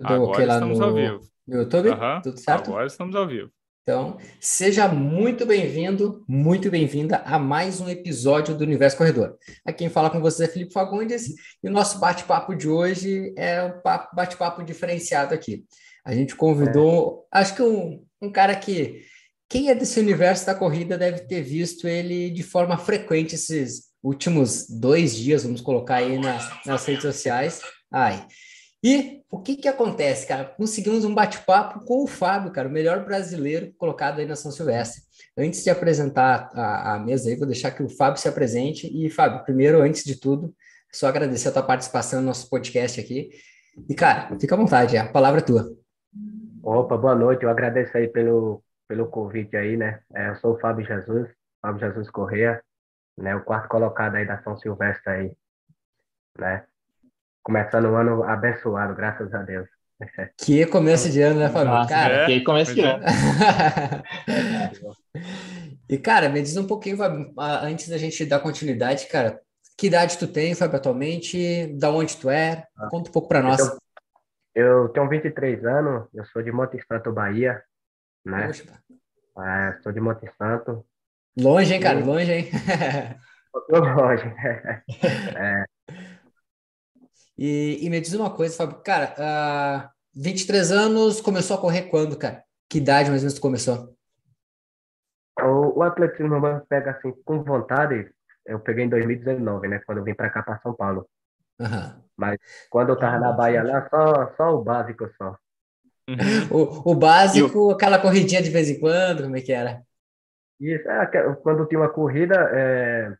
Agora okay estamos no, ao vivo. No YouTube? Uhum. Tudo certo? Agora estamos ao vivo. Então, seja muito bem-vindo, muito bem-vinda a mais um episódio do Universo Corredor. Aqui quem fala com vocês é Felipe Fagundes e o nosso bate-papo de hoje é um bate-papo diferenciado aqui. A gente convidou, é. acho que um, um cara que quem é desse universo da corrida deve ter visto ele de forma frequente esses últimos dois dias, vamos colocar aí nas, nas redes sociais. Ai, e o que que acontece, cara? Conseguimos um bate-papo com o Fábio, cara, o melhor brasileiro colocado aí na São Silvestre. Antes de apresentar a, a mesa aí, vou deixar que o Fábio se apresente. E, Fábio, primeiro, antes de tudo, só agradecer a tua participação no nosso podcast aqui. E, cara, fica à vontade, a palavra é tua. Opa, boa noite. Eu agradeço aí pelo, pelo convite aí, né? É, eu sou o Fábio Jesus, Fábio Jesus Correia, né? O quarto colocado aí da São Silvestre aí, né? Começando um ano abençoado, graças a Deus. Que começo de ano, né, Fábio? Nossa, cara, é, que começo de ano. e, cara, me diz um pouquinho, Fábio, antes da gente dar continuidade, cara, que idade tu tem, Fábio, atualmente? Da onde tu é? Conta um pouco para nós. Eu, eu, tenho 23 anos, eu sou de Monte Santo, Bahia, né? Poxa. É, sou de Monte Santo. Longe, hein, cara? Longe, hein? Tô longe. é, e, e me diz uma coisa, Fábio, cara, uh, 23 anos, começou a correr quando, cara? Que idade mais ou menos tu começou? O, o atletismo pega assim com vontade. Eu peguei em 2019, né? Quando eu vim para cá para São Paulo. Uhum. Mas quando eu tava ah, na Bahia lá, só, só o básico só. Uhum. o, o básico, aquela corridinha de vez em quando, como é que era? Isso, é, quando tinha uma corrida, é,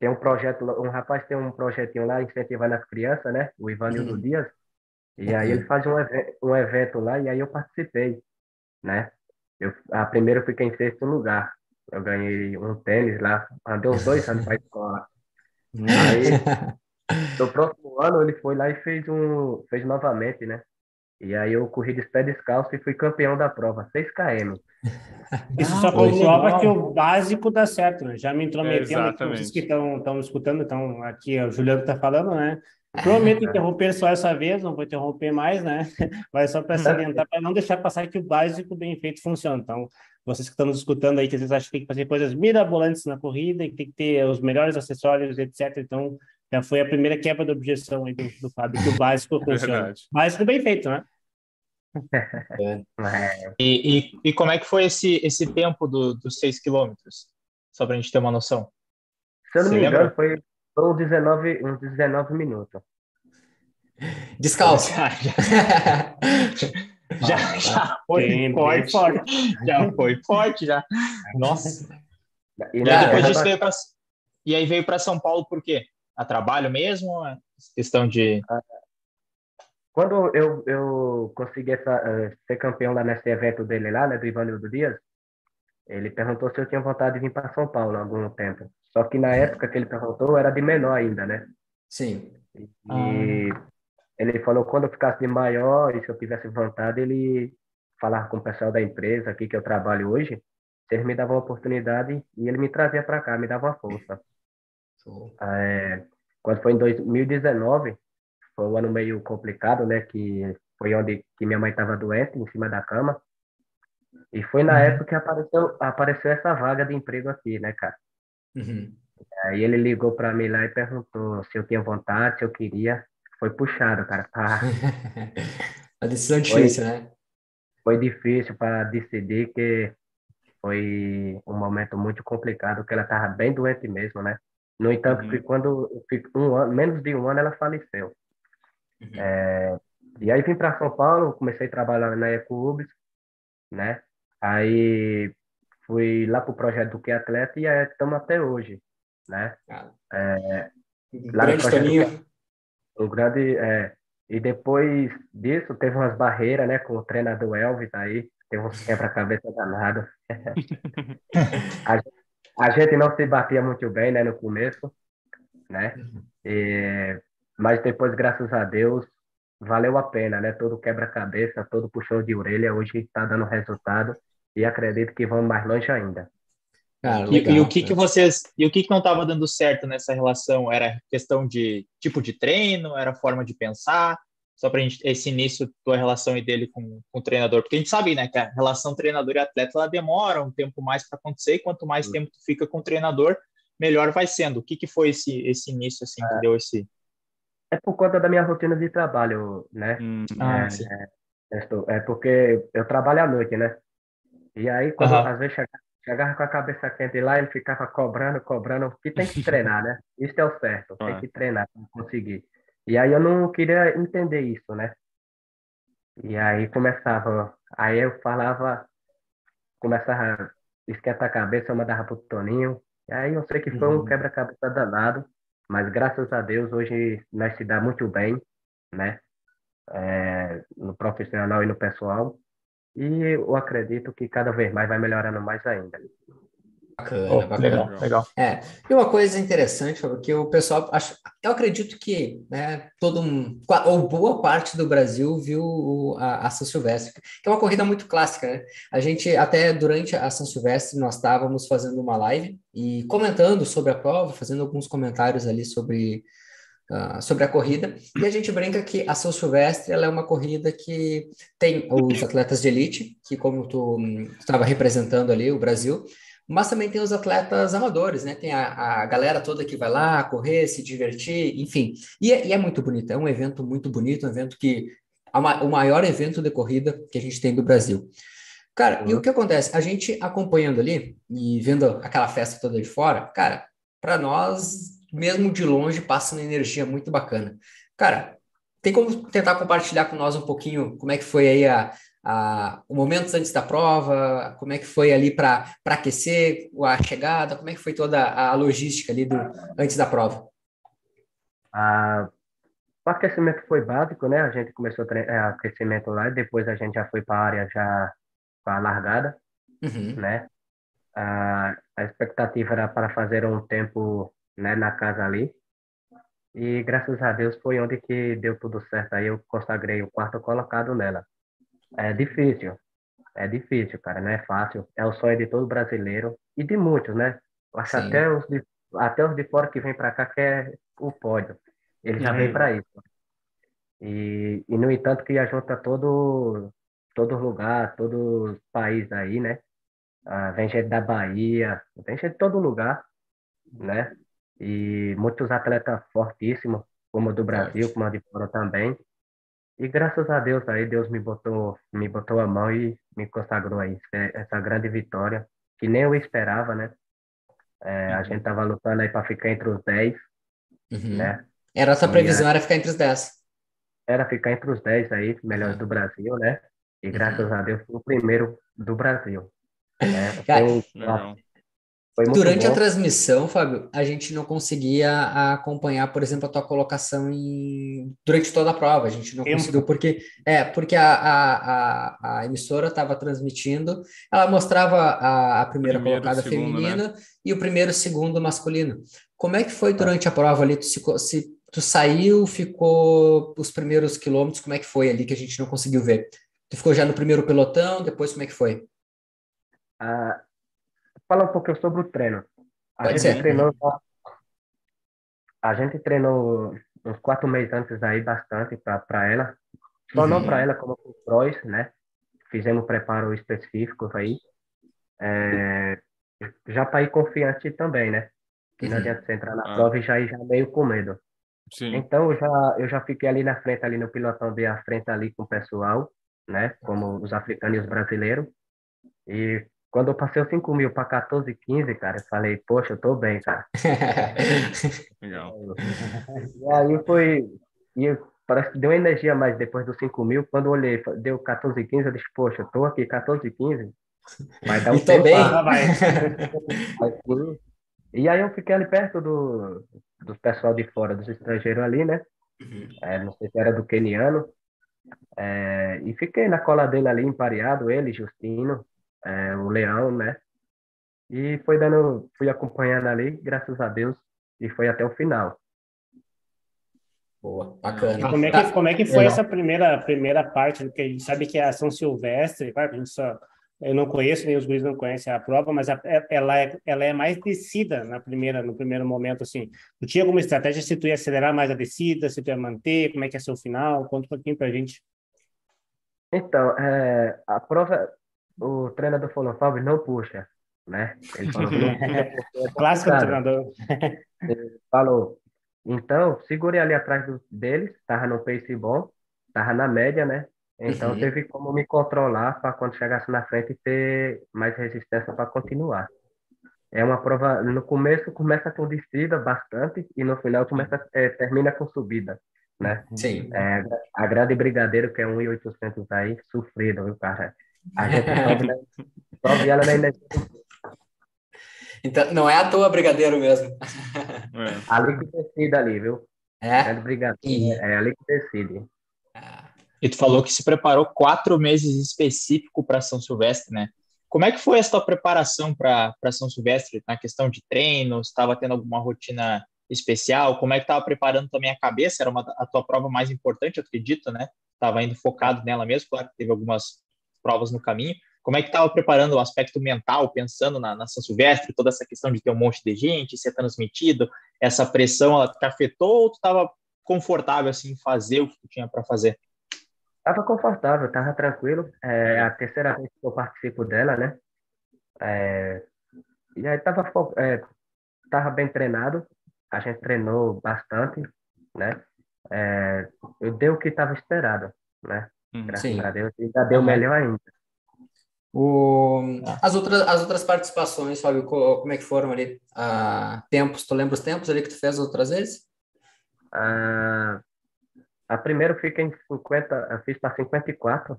tem um projeto, um rapaz tem um projetinho lá incentivando as crianças, né? O Ivanildo uhum. Dias. E aí ele faz um, um evento lá e aí eu participei, né? Eu, a primeira eu fiquei em sexto lugar. Eu ganhei um tênis lá, andei uns dois anos para a escola. Aí, no próximo ano ele foi lá e fez um, fez novamente, né? E aí eu corri de pé descalço e fui campeão da prova, 6 km. Isso ah, só comprova que o básico dá certo, né? Já me intrometendo é, vocês que estão escutando, então aqui o Juliano está falando, né? Prometo interromper só essa vez, não vou interromper mais, né? Vai só para salientar, para não deixar passar que o básico bem feito funciona. Então, vocês que estão nos escutando aí, que às vezes acham que tem que fazer coisas mirabolantes na corrida, que tem que ter os melhores acessórios, etc. Então, já foi a primeira quebra da objeção aí do, do Fábio, que o básico funciona. Verdade. Básico bem feito, né? É. e, e, e, como é que foi esse, esse tempo do, dos 6 quilômetros? Só para a gente ter uma noção. Se eu não Você me engano, foi, uns 19, uns 19 minutos. Descalço. Já, já, já foi forte, forte. Já foi forte, já. Nossa. E, e aí, depois disso veio pra, e aí veio para São Paulo por quê? A trabalho mesmo? A questão de. Quando eu, eu consegui essa, uh, ser campeão lá nesse evento dele lá, né, do Ivanildo Dias, ele perguntou se eu tinha vontade de vir para São Paulo há algum tempo. Só que na época que ele perguntou, eu era de menor ainda, né? Sim. E ah. ele falou quando eu ficasse de maior e se eu tivesse vontade, ele falar com o pessoal da empresa aqui que eu trabalho hoje, eles me davam uma oportunidade e ele me trazia para cá, me dava uma força. É, quando foi em 2019, foi um ano meio complicado, né? Que foi onde que minha mãe estava doente, em cima da cama. E foi na uhum. época que apareceu, apareceu essa vaga de emprego aqui, né, cara? Uhum. Aí ele ligou para mim lá e perguntou se eu tinha vontade, se eu queria. Foi puxado, cara. Tá? A decisão é difícil, foi, né? Foi difícil para decidir, que foi um momento muito complicado, que ela estava bem doente mesmo, né? No entanto, uhum. que quando um ano, menos de um ano ela faleceu. Uhum. É, e aí vim para São Paulo, comecei a trabalhar na Ecubis, né? Aí fui lá para o projeto do Que Atleta e estamos até hoje, né? Ah, é, um lá grande caminho. Um grande, é, e depois disso teve umas barreiras, né? Com o treinador Elvis aí, teve uns quebra-cabeça danado. a, a gente não se batia muito bem, né? No começo, né? Uhum. E, mas depois, graças a Deus, valeu a pena, né? Todo quebra-cabeça, todo puxão de orelha, hoje está dando resultado e acredito que vamos mais longe ainda. Cara, e, legal, e, o que, que vocês e o que, que não estava dando certo nessa relação? Era questão de tipo de treino? Era forma de pensar? só para gente esse início tua relação e dele com, com, o treinador, porque a gente sabe, né, que a relação treinador e atleta ela demora um tempo mais para acontecer e quanto mais uhum. tempo tu fica com o treinador, melhor vai sendo. O que que foi esse esse início assim que é. deu esse É por conta da minha rotina de trabalho, né? Hum, ah, é, é, é, porque eu trabalho à noite, né? E aí quando uhum. às vezes chegava, chegava com a cabeça quente lá, ele ficava cobrando, cobrando, que tem que treinar, né? Isso é o certo, tem que treinar para conseguir. E aí eu não queria entender isso, né? E aí começava, aí eu falava, começava a esquentar a cabeça, eu mandava pro Toninho. E aí eu sei que foi um uhum. quebra-cabeça danado, mas graças a Deus hoje nós se dá muito bem, né? É, no profissional e no pessoal. E eu acredito que cada vez mais vai melhorando mais ainda. Bacana, oh, bacana. Legal, legal. É, e uma coisa interessante, que o pessoal, acho, eu acredito que né, todo um, ou boa parte do Brasil viu a, a São Silvestre, que é uma corrida muito clássica, né? A gente, até durante a São Silvestre, nós estávamos fazendo uma live e comentando sobre a prova, fazendo alguns comentários ali sobre, uh, sobre a corrida, e a gente brinca que a São Silvestre ela é uma corrida que tem os atletas de elite, que como tu estava representando ali o Brasil, mas também tem os atletas amadores, né? Tem a, a galera toda que vai lá correr, se divertir, enfim. E é, e é muito bonito, é um evento muito bonito, um evento que o maior evento de corrida que a gente tem do Brasil. Cara, uhum. e o que acontece? A gente acompanhando ali e vendo aquela festa toda de fora, cara, para nós, mesmo de longe, passa uma energia muito bacana. Cara, tem como tentar compartilhar com nós um pouquinho como é que foi aí a, a, o momento antes da prova, como é que foi ali para aquecer a chegada, como é que foi toda a logística ali do, antes da prova? Ah, o aquecimento foi básico, né? A gente começou o é, aquecimento lá e depois a gente já foi para a área já para a largada, uhum. né? Ah, a expectativa era para fazer um tempo né, na casa ali. E graças a Deus foi onde que deu tudo certo. Aí eu consagrei o quarto colocado nela. É difícil. É difícil, cara, não é fácil. É o sonho de todo brasileiro e de muitos, né? Acho até os, de, até os de fora que vêm para cá quer o pódio. Eles já vêm para isso. E, e, no entanto, que junta todo, todo lugar, todo país aí, né? Ah, vem gente da Bahia, vem gente de todo lugar, né? E muitos atletas fortíssimos, como do Brasil, como de fora também. E graças a Deus aí, Deus me botou, me botou a mão e me consagrou aí essa grande vitória, que nem eu esperava, né? É, a uhum. gente tava lutando aí para ficar entre os 10, uhum. né? Era a sua previsão, era ficar entre os 10. Era ficar entre os 10 aí, melhores uhum. do Brasil, né? E graças uhum. a Deus foi o primeiro do Brasil. Né? Foi, Durante bom. a transmissão, Fábio, a gente não conseguia acompanhar, por exemplo, a tua colocação em... durante toda a prova. A gente não Tempo. conseguiu, porque é porque a, a, a, a emissora estava transmitindo, ela mostrava a, a primeira primeiro, colocada segundo, né? feminina né? e o primeiro segundo masculino. Como é que foi durante a prova ali? Tu, se, se, tu saiu, ficou os primeiros quilômetros, como é que foi ali que a gente não conseguiu ver? Tu ficou já no primeiro pelotão, depois como é que foi? Ah, falar um pouquinho sobre o treino. A Pode gente ser. treinou. A gente treinou uns quatro meses antes aí bastante para ela. Só uhum. não para ela, como para os né? Fizemos preparo específico aí. É, já para ir confiante também, né? Que uhum. não adianta você entrar na ah. prova e já ir já meio com medo. Sim. Então eu já, eu já fiquei ali na frente, ali no pilotão de a frente ali com o pessoal, né? Como os africanos e os brasileiros. E quando eu passei os 5 mil para 14, 15, cara, eu falei, poxa, eu tô bem, cara. Legal. E aí foi. E parece que deu energia mais depois dos 5 mil. Quando eu olhei, deu 14, 15, eu disse, poxa, eu tô aqui 14, 15. Vai dar um tempo. bem. Vai. e aí eu fiquei ali perto do, do pessoal de fora, dos estrangeiros ali, né? Uhum. É, não sei se era do keniano. É, e fiquei na cola dele ali, empareado, ele, Justino, é, o Leão, né? E foi dando, fui acompanhando ali, graças a Deus, e foi até o final. Boa, bacana. E como é que, como é que foi essa primeira, primeira parte? Porque a gente sabe que é a São Silvestre, claro, a gente só eu não conheço, nem os guris não conhecem a prova, mas a, é, ela, é, ela é mais descida na primeira, no primeiro momento, assim. Tu tinha alguma estratégia se tu ia acelerar mais a descida, se tu ia manter, como é que ia ser o final? Conta um pouquinho pra gente. Então, é, a prova, o treinador falou, Fábio, não puxa, né? Ele falou, não puxa, Clássico do treinador. Ele falou, então, segure ali atrás do, deles, tava no pace bom, tava na média, né? Então, uhum. teve como me controlar para quando chegasse na frente ter mais resistência para continuar. É uma prova, no começo começa com descida bastante e no final começa, é, termina com subida, né? Sim. É, a grade brigadeiro, que é 1.800 aí, sofrido, viu, cara? A energia então, não é à toa brigadeiro mesmo. É. Ali que decide ali, viu? É? É brigadeiro, é ali que decide. Ah. E tu falou que se preparou quatro meses específico para São Silvestre, né? Como é que foi essa tua preparação para São Silvestre na questão de treinos? Estava tendo alguma rotina especial? Como é que estava preparando também a cabeça? Era uma, a tua prova mais importante, eu acredito, né? Estava indo focado nela mesmo, claro que teve algumas provas no caminho. Como é que estava preparando o aspecto mental, pensando na, na, São Silvestre, toda essa questão de ter um monte de gente, ser transmitido, essa pressão, ela te afetou ou tu estava confortável assim em fazer o que tu tinha para fazer? Tava confortável, tava tranquilo. É a terceira vez que eu participo dela, né? É, e aí tava, é, tava bem treinado. A gente treinou bastante, né? É, eu dei o que estava esperado, né? Hum, Graças sim. a Deus. Ainda deu melhor ainda. O, as, outras, as outras participações, Fábio, como é que foram ali? Ah, tempos, tu lembra os tempos ali que tu fez as outras vezes? Ah, a primeira eu fiquei em 50, eu fiz para 54.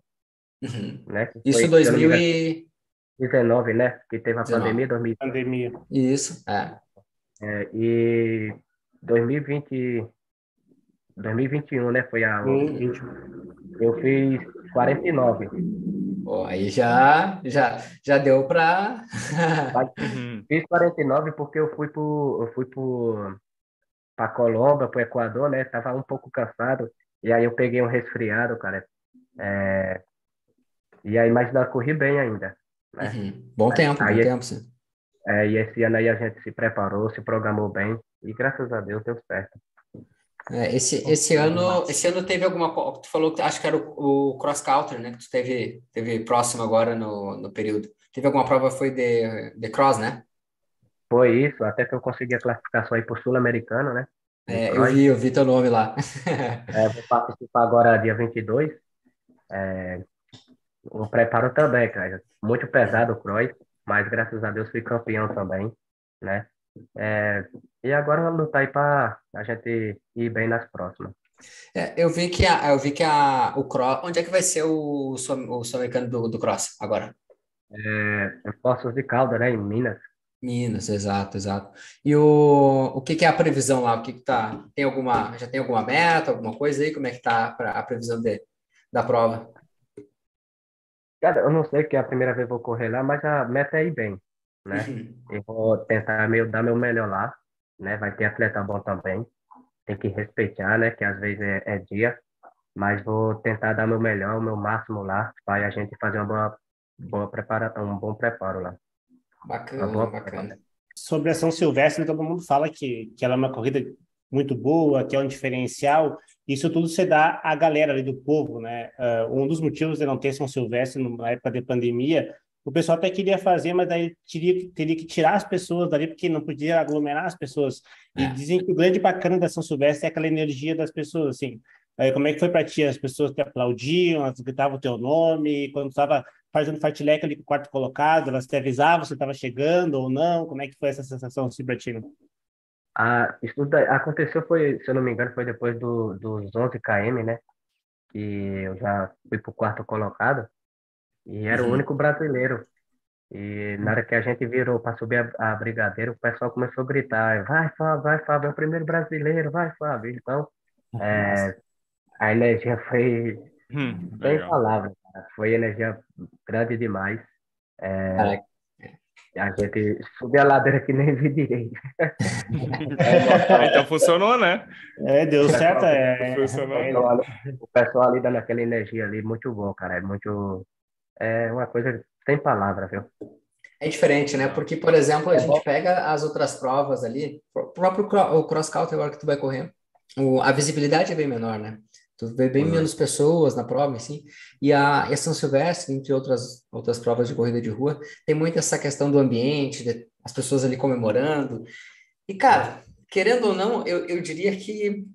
Uhum. Né? Isso em 2019, né? Que teve a 19. pandemia, 2020. Pandemia. Isso, é. é. E 2020, 2021, né? Foi a. Uhum. Eu fiz 49. Pô, aí já, já, já deu para. Uhum. fiz 49 porque eu fui pro, eu fui pro para Colômbia, para o Equador, né? Tava um pouco cansado. E aí eu peguei um resfriado, cara. É... E aí, mas não corri bem ainda. Né? Uhum. Bom tempo, aí, bom tempo, sim. É, e esse ano aí a gente se preparou, se programou bem. E graças a Deus deu certo. É, esse, esse ano esse ano teve alguma tu falou que acho que era o, o cross country né que tu teve teve próximo agora no, no período teve alguma prova foi de, de cross né foi isso, até que eu consegui a classificação aí por Sul-Americano, né? É, eu vi, eu vi teu nome lá. é, vou participar agora dia 22. É, o preparo também, cara. Muito pesado o cross, mas graças a Deus fui campeão também, né? É, e agora vamos lutar aí para a gente ir bem nas próximas. É, eu vi que a, eu vi que a, o cross, onde é que vai ser o, o sul-americano do, do cross agora? É, em Poços de Calda, né, em Minas. Minas, exato, exato. E o, o que, que é a previsão lá? O que, que tá? Tem alguma, já tem alguma meta, alguma coisa aí? Como é que tá a previsão de, da prova? Cara, eu não sei que é a primeira vez que vou correr lá, mas a meta é ir bem, né? Uhum. Eu vou tentar meio, dar meu melhor lá, né? Vai ter atleta bom também. Tem que respeitar, né? Que às vezes é, é dia, mas vou tentar dar meu melhor, o meu máximo lá, para a gente fazer uma boa, boa preparação, um bom preparo lá. Bacana, tá bacana. Sobre a São Silvestre, todo mundo fala que, que ela é uma corrida muito boa, que é um diferencial. Isso tudo se dá à galera ali do povo, né? Uh, um dos motivos de não ter São Silvestre na época de pandemia, o pessoal até queria fazer, mas daí teria, teria que tirar as pessoas dali, porque não podia aglomerar as pessoas. E é. dizem que o grande bacana da São Silvestre é aquela energia das pessoas, assim. Aí, como é que foi para ti? As pessoas te aplaudiam, elas gritavam o teu nome, quando estava fazendo fartlek ali com o quarto colocado, elas te avisavam se estava chegando ou não? Como é que foi essa sensação assim para ti? Ah, isso aconteceu, foi, se eu não me engano, foi depois do, dos 11 km, né? Que eu já fui para o quarto colocado e era uhum. o único brasileiro. E na hora que a gente virou para subir a, a Brigadeiro, o pessoal começou a gritar: vai, Fábio, vai, Fábio, é o primeiro brasileiro, vai, Fábio. Então, é, a energia foi hum, sem palavras, foi energia grande demais. É, a gente subiu a ladeira que nem vi direito. então funcionou, né? É, deu certo. É, funcionou. O pessoal ali dando aquela energia ali, muito bom, cara. É muito. É uma coisa sem palavras, viu? É diferente, né? Porque, por exemplo, a é gente pega as outras provas ali, o próprio o cross country agora que tu vai correr, o, a visibilidade é bem menor, né? Tu vê bem uhum. menos pessoas na prova, assim. E a, e a São Silvestre, entre outras, outras provas de corrida de rua, tem muito essa questão do ambiente, de, as pessoas ali comemorando. E, cara, querendo ou não, eu, eu diria que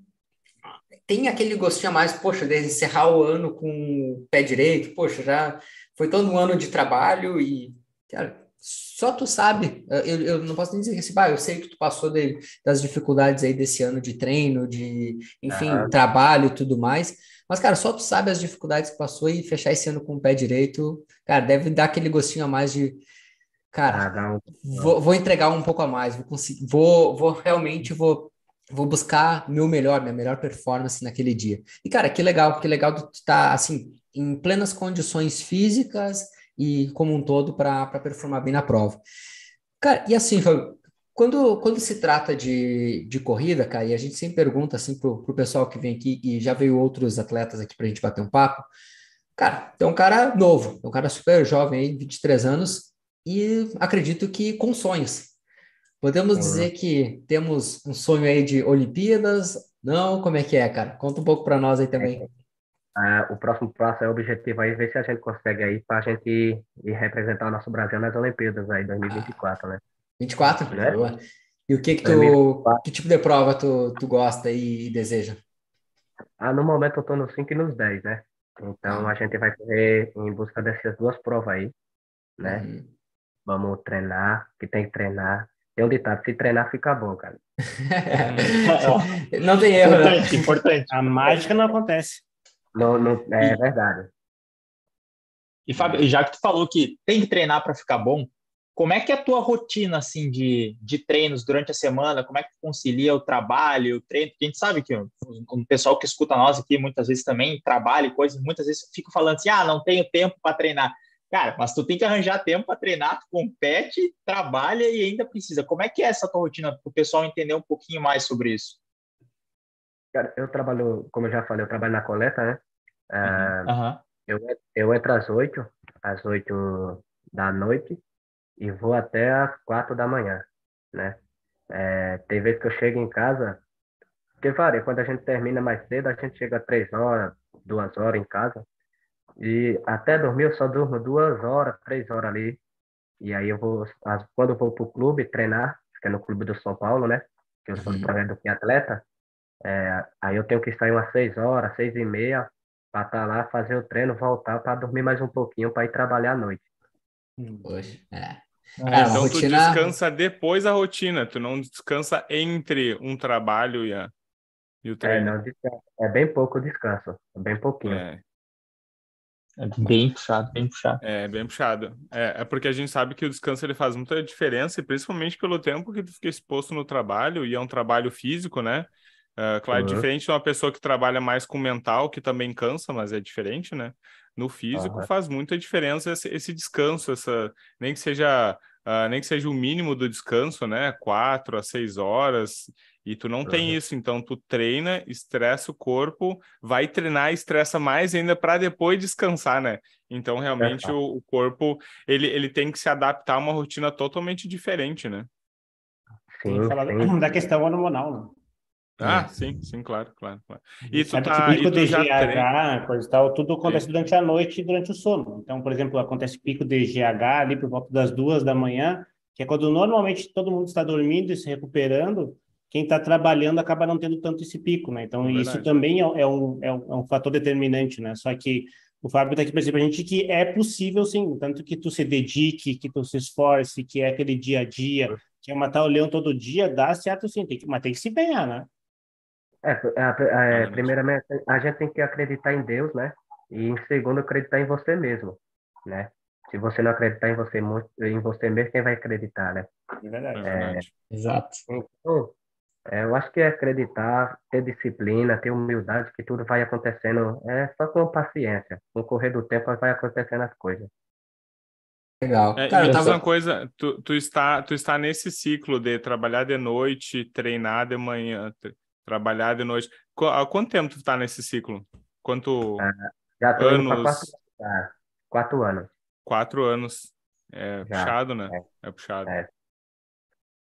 tem aquele gostinho a mais, poxa, de encerrar o ano com o pé direito, poxa, já foi todo um ano de trabalho e, cara, só tu sabe, eu, eu não posso nem dizer assim, bah, eu sei que tu passou de, das dificuldades aí desse ano de treino, de, enfim, trabalho e tudo mais, mas, cara, só tu sabe as dificuldades que passou e fechar esse ano com o pé direito, cara, deve dar aquele gostinho a mais de, cara, ah, vou, vou, entregar um pouco a mais, vou conseguir, vou, vou realmente, vou, vou buscar meu melhor, minha melhor performance naquele dia. E, cara, que legal, que legal tu estar, tá, assim, em plenas condições físicas, e como um todo para performar bem na prova. Cara, e assim, quando, quando se trata de, de corrida, cara, e a gente sempre pergunta assim pro, pro pessoal que vem aqui, e já veio outros atletas aqui para a gente bater um papo, cara, tem um cara novo, um cara super jovem aí, 23 anos, e acredito que com sonhos. Podemos uhum. dizer que temos um sonho aí de Olimpíadas? Não? Como é que é, cara? Conta um pouco para nós aí também. Uh, o próximo passo é o objetivo aí, ver se a gente consegue aí para a gente ir, ir, representar o nosso Brasil nas Olimpíadas aí, 2024, né? 24? Né? Boa. E o que que tu, que tipo de prova tu, tu gosta e, deseja? Ah, no momento eu tô nos 5 e nos 10, né? Então ah. a gente vai correr em busca dessas duas provas aí, né? Uhum. Vamos treinar, que tem que treinar. Tem um ditado, se treinar fica bom, cara. não tem erro, importante, né? importante. A mágica não acontece. Não, não, é e, verdade. E Fábio, já que tu falou que tem que treinar para ficar bom, como é que é a tua rotina assim de, de treinos durante a semana? Como é que tu concilia o trabalho, o treino? Porque a gente sabe que o, o pessoal que escuta nós aqui muitas vezes também trabalha e coisas, muitas vezes fica falando assim: "Ah, não tenho tempo para treinar". Cara, mas tu tem que arranjar tempo para treinar, tu compete, trabalha e ainda precisa. Como é que é essa tua rotina para o pessoal entender um pouquinho mais sobre isso? Cara, eu trabalho, como eu já falei, eu trabalho na coleta, né? Uhum. Eu, eu entro às oito, às oito da noite e vou até às quatro da manhã, né? É, tem vezes que eu chego em casa, porque varia, quando a gente termina mais cedo, a gente chega três horas, duas horas em casa, e até dormir eu só durmo duas horas, três horas ali, e aí eu vou, quando eu vou pro clube treinar, que é no clube do São Paulo, né? Que eu sou uhum. do projeto do atleta, é, aí eu tenho que sair umas seis horas, seis e meia, para estar tá lá, fazer o treino, voltar para dormir mais um pouquinho para ir trabalhar à noite. Poxa, é. é então rotina... tu descansa depois da rotina, tu não descansa entre um trabalho e, a, e o é, treino. É, não, é bem pouco descanso, é bem pouquinho. É. É bem puxado, bem puxado. É, bem puxado. É, é, porque a gente sabe que o descanso ele faz muita diferença, e principalmente pelo tempo que tu fica exposto no trabalho, e é um trabalho físico, né? Uh, claro, uhum. diferente de uma pessoa que trabalha mais com mental, que também cansa, mas é diferente, né? No físico uhum. faz muita diferença esse, esse, descanso, essa nem que seja uh, nem que seja o mínimo do descanso, né? Quatro a seis horas. E tu não uhum. tem isso, então tu treina, estressa o corpo, vai treinar, estressa mais ainda para depois descansar, né? Então realmente o, o, corpo ele, ele tem que se adaptar a uma rotina totalmente diferente, né? Sim, sim. da questão hormonal, né? Ah, é. sim, sim, claro, claro. claro. E tu tá, pico de GH, coisa e tal, tudo acontece sim. durante a noite e durante o sono. Então, por exemplo, acontece pico de GH ali por volta das duas da manhã, que é quando normalmente todo mundo está dormindo e se recuperando, quem está trabalhando acaba não tendo tanto esse pico, né? Então, é isso também é, é, um, é, um, é um fator determinante, né? Só que o Fábio está aqui para dizer para a gente que é possível, sim, tanto que tu se dedique, que tu se esforce, que é aquele dia a dia, que é matar o leão todo dia, dá certo sim, tem que, mas tem que se empenhar, né? É, é, é, primeiramente, a gente tem que acreditar em Deus, né? E em segundo, acreditar em você mesmo, né? Se você não acreditar em você, em você mesmo, quem vai acreditar, né? É verdade. É, é Exato. Então, é, eu acho que é acreditar, ter disciplina, ter humildade, que tudo vai acontecendo. É só com paciência. Com o correr do tempo vai acontecendo as coisas. Legal. É, Cara, tava... uma coisa, tu, tu, está, tu está nesse ciclo de trabalhar de noite, treinar de manhã, Trabalhar de noite. Há quanto tempo tu tá nesse ciclo? Quanto ah, já tô anos? Quatro, ah, quatro, anos. quatro anos. É Já. puxado, né? É, é puxado. É.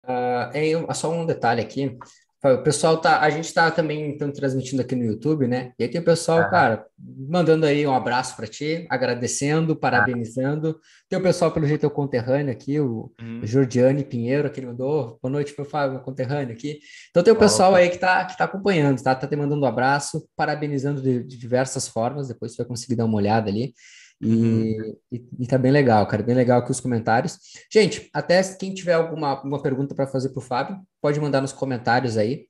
Uh, é só um detalhe aqui. O pessoal tá, a gente tá também então, transmitindo aqui no YouTube, né? E aí tem o pessoal, ah. cara, mandando aí um abraço para ti, agradecendo, parabenizando. Ah. Tem o pessoal, pelo jeito, é o conterrâneo aqui, o hum. Jordiane Pinheiro, que ele mandou, boa noite, meu Fábio, conterrâneo aqui. Então tem o pessoal Opa. aí que tá, que tá acompanhando, tá? Tá te mandando um abraço, parabenizando de, de diversas formas, depois você vai conseguir dar uma olhada ali. E, uhum. e, e, tá bem legal, cara, bem legal aqui os comentários. Gente, até quem tiver alguma, alguma pergunta para fazer para o Fábio, pode mandar nos comentários aí.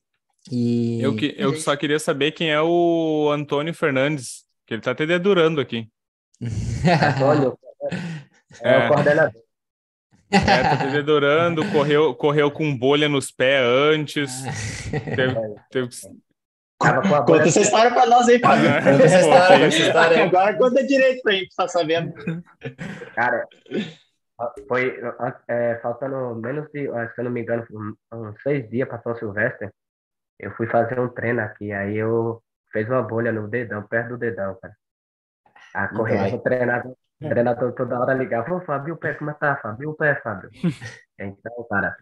E eu, que, eu só queria saber quem é o Antônio Fernandes, que ele tá até dedurando aqui. Antônio, é, é o coordenador. É, tá dedurando, correu, correu com bolha nos pés antes. teve, teve, Conta essa história para nós aí, Fábio. Conta essa história, essa história Agora conta direito para a gente estar sabendo. Cara, foi é, faltando menos de, se eu não me engano, uns seis dias para São Silvestre, eu fui fazer um treino aqui, aí eu fiz uma bolha no dedão, perto do dedão, cara. A corrida, o treinador, treinador toda hora ligava, ô Fábio, o pé, como é que tá, Fábio? O pé, Fábio. Então, cara,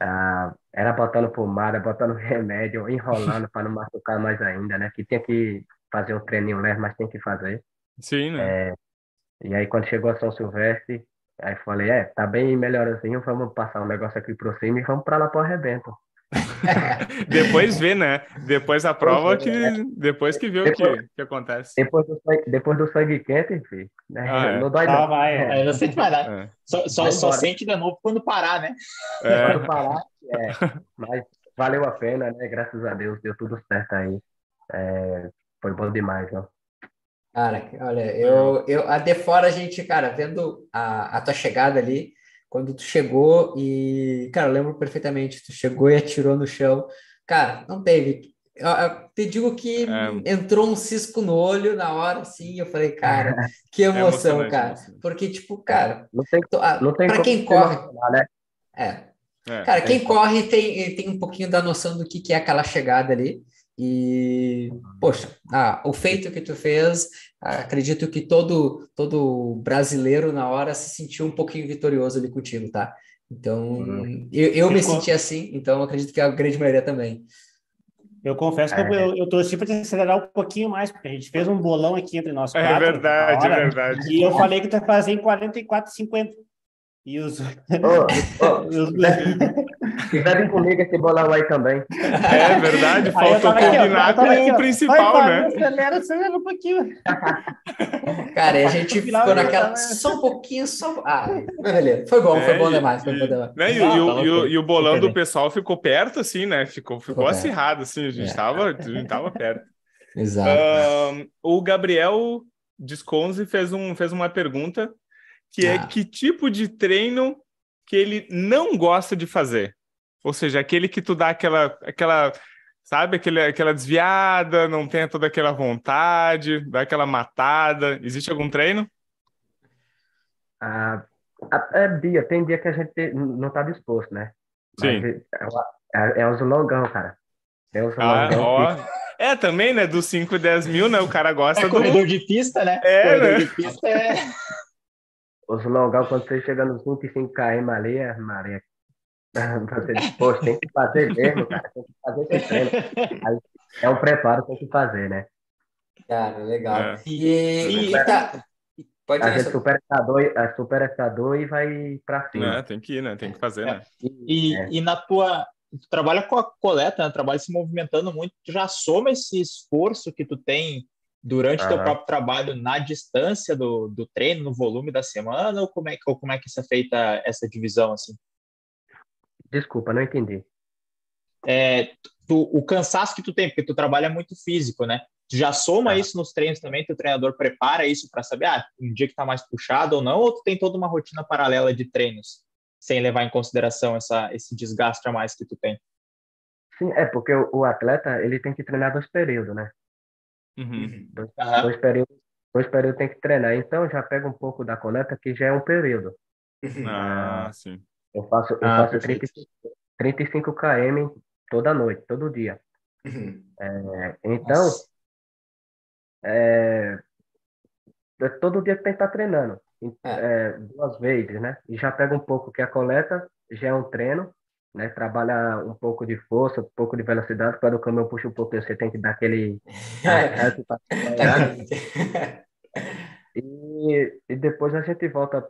ah, era botando pomada, botando remédio, enrolando para não machucar mais ainda, né? Que tinha que fazer um treininho leve, mas tem que fazer. Sim, né? É, e aí quando chegou a São Silvestre, aí falei, é, tá bem melhorzinho, vamos passar um negócio aqui pro cima e vamos para lá pro arrebento. depois vê, né? Depois a prova que depois que vê depois, o que, que acontece. Depois do sangue, depois do sangue quente, filho, né? ah, é. não dói ah, não. Vai, é. não sente mais nada. É. Só, só, só sente de novo quando parar, né? É. Quando parar, é. Mas valeu a pena, né? Graças a Deus deu tudo certo aí. É, foi bom demais, ó. Cara, olha, eu, eu a de fora a gente, cara, vendo a, a tua chegada ali, quando tu chegou e, cara, eu lembro perfeitamente, tu chegou e atirou no chão. Cara, não teve. Eu, eu te digo que é... entrou um cisco no olho na hora, assim, eu falei, cara, que é emoção, é cara. Porque, tipo, cara, não tem, ah, não tem para quem corre. Né? É. é. Cara, quem corre tem, tem um pouquinho da noção do que, que é aquela chegada ali. E, poxa, ah, o feito que tu fez, acredito que todo, todo brasileiro na hora se sentiu um pouquinho vitorioso ali contigo, tá? Então, uhum. eu, eu me senti assim, então acredito que a grande maioria também. Eu confesso que é. eu, eu torci para te acelerar um pouquinho mais, porque a gente fez um bolão aqui entre nós é quatro. É verdade, hora, é verdade. E eu falei que tu ia fazer em 44, 50. E os. Oh, oh, os... Quiserem comigo esse bolão aí também. É verdade, faltou combinar com o principal, Vai, né? Acelera, acelera um pouquinho. Cara, e a gente ficou naquela. Só um pouquinho, só. Ah, beleza. Foi bom, é, foi bom demais. Foi bom demais. Né, e, ah, e, o, e, o, e, o, bolão do pessoal ficou perto, assim, né? Ficou, ficou, ficou acirrado, assim. A gente, é. tava, a gente tava perto. Exato. Um, o Gabriel Disconzi fez, um, fez uma pergunta que é ah. é que tipo de treino que ele não gosta de fazer? Ou seja, aquele que tu dá aquela, aquela sabe, aquele, aquela desviada, não tem toda aquela vontade, dá aquela matada. Existe algum treino? Ah, é dia, tem dia que a gente não está disposto, né? Sim. é, é, é os longão, cara. É os ah, longão. Ó. Que... É, também, né? Dos 5 e 10 mil, né? O cara gosta é do. Corredor de pista, né? É, corredor né? de pista é. Os longão, quando você chega nos 25 km ali, é Maria, Você diz, poxa, tem que fazer mesmo, cara. Tem que fazer esse treino. Aí, é um preparo, tem que fazer, né? Cara, legal. É. E, e, tá... Pode a gente supera essa dor, supera essa dor e vai para cima. É, tem que ir, né? Tem que fazer, é. né? E, é. e na tua... Tu trabalha com a coleta, né? Trabalha se movimentando muito. Tu já soma esse esforço que tu tem durante o teu próprio trabalho na distância do, do treino, no volume da semana, ou como é, ou como é que é feita essa divisão, assim? Desculpa, não entendi. É, tu, o cansaço que tu tem, porque tu trabalha muito físico, né? Tu já soma ah. isso nos treinos também, teu treinador prepara isso para saber, ah, um dia que tá mais puxado ou não, ou tu tem toda uma rotina paralela de treinos, sem levar em consideração essa, esse desgaste a mais que tu tem? Sim, é porque o, o atleta, ele tem que treinar dois períodos, né? Uhum. Dois, uhum. dois, períodos, dois períodos tem que treinar. Então, já pega um pouco da coleta, que já é um período. Ah, ah sim. Eu faço, eu ah, faço 35, 35 km toda noite, todo dia. Uhum. É, então, é, todo dia tem que estar treinando, é. É, duas vezes, né? E já pega um pouco que a coleta já é um treino, né? Trabalha um pouco de força, um pouco de velocidade, quando o caminhão puxa um pouquinho, você tem que dar aquele... É. e, e depois a gente volta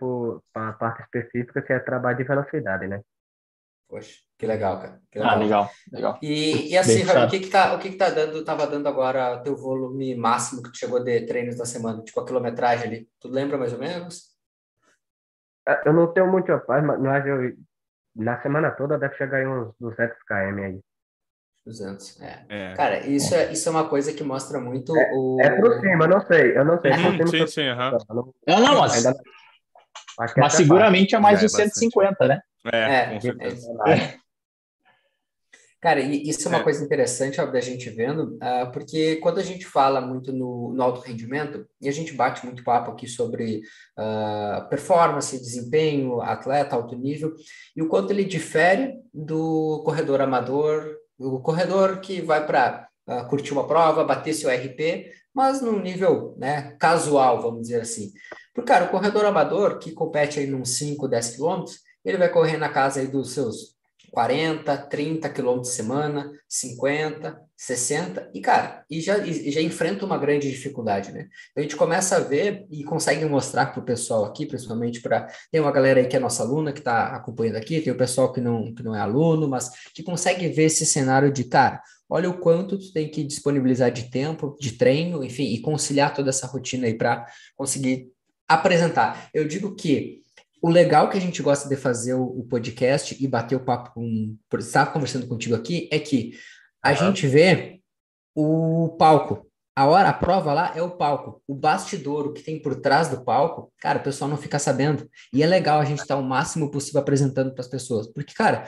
para a parte específica, que é trabalho de velocidade, né? Poxa, que legal, cara. Que legal. Ah, legal, legal. E, e assim, Fábio, o que que tá, o que que tá dando, tava dando agora teu volume máximo que tu chegou de treinos da semana? Tipo, a quilometragem ali, tu lembra mais ou menos? É, eu não tenho muito a paz, mas eu, na semana toda deve chegar em uns 200 km aí. 200, é. é. Cara, isso é, isso é uma coisa que mostra muito é, o... É por cima, eu não sei, eu não sei. Hum, sim, sim, aham. Não, não, mas... Mas seguramente é mais de 150, né? É, é, com certeza. É. Cara, e isso é uma coisa interessante ó, da gente vendo, uh, porque quando a gente fala muito no, no alto rendimento, e a gente bate muito papo aqui sobre uh, performance, desempenho, atleta, alto nível, e o quanto ele difere do corredor amador, o corredor que vai para uh, ah, curtir uma prova, bater seu RP, mas num nível né, casual, vamos dizer assim. Porque, cara, o corredor amador que compete aí num 5, 10 quilômetros, ele vai correr na casa aí dos seus 40, 30 quilômetros de semana, 50, 60, e cara, e já, e já enfrenta uma grande dificuldade, né? Então a gente começa a ver e consegue mostrar para o pessoal aqui, principalmente para. Tem uma galera aí que é nossa aluna, que está acompanhando aqui, tem o pessoal que não, que não é aluno, mas que consegue ver esse cenário de, cara, olha o quanto tu tem que disponibilizar de tempo, de treino, enfim, e conciliar toda essa rotina aí para conseguir apresentar. Eu digo que o legal que a gente gosta de fazer o, o podcast e bater o papo com. Estava conversando contigo aqui, é que a gente vê o palco. A hora, a prova lá é o palco. O bastidor, o que tem por trás do palco, cara, o pessoal não fica sabendo. E é legal a gente estar tá o máximo possível apresentando para as pessoas. Porque, cara,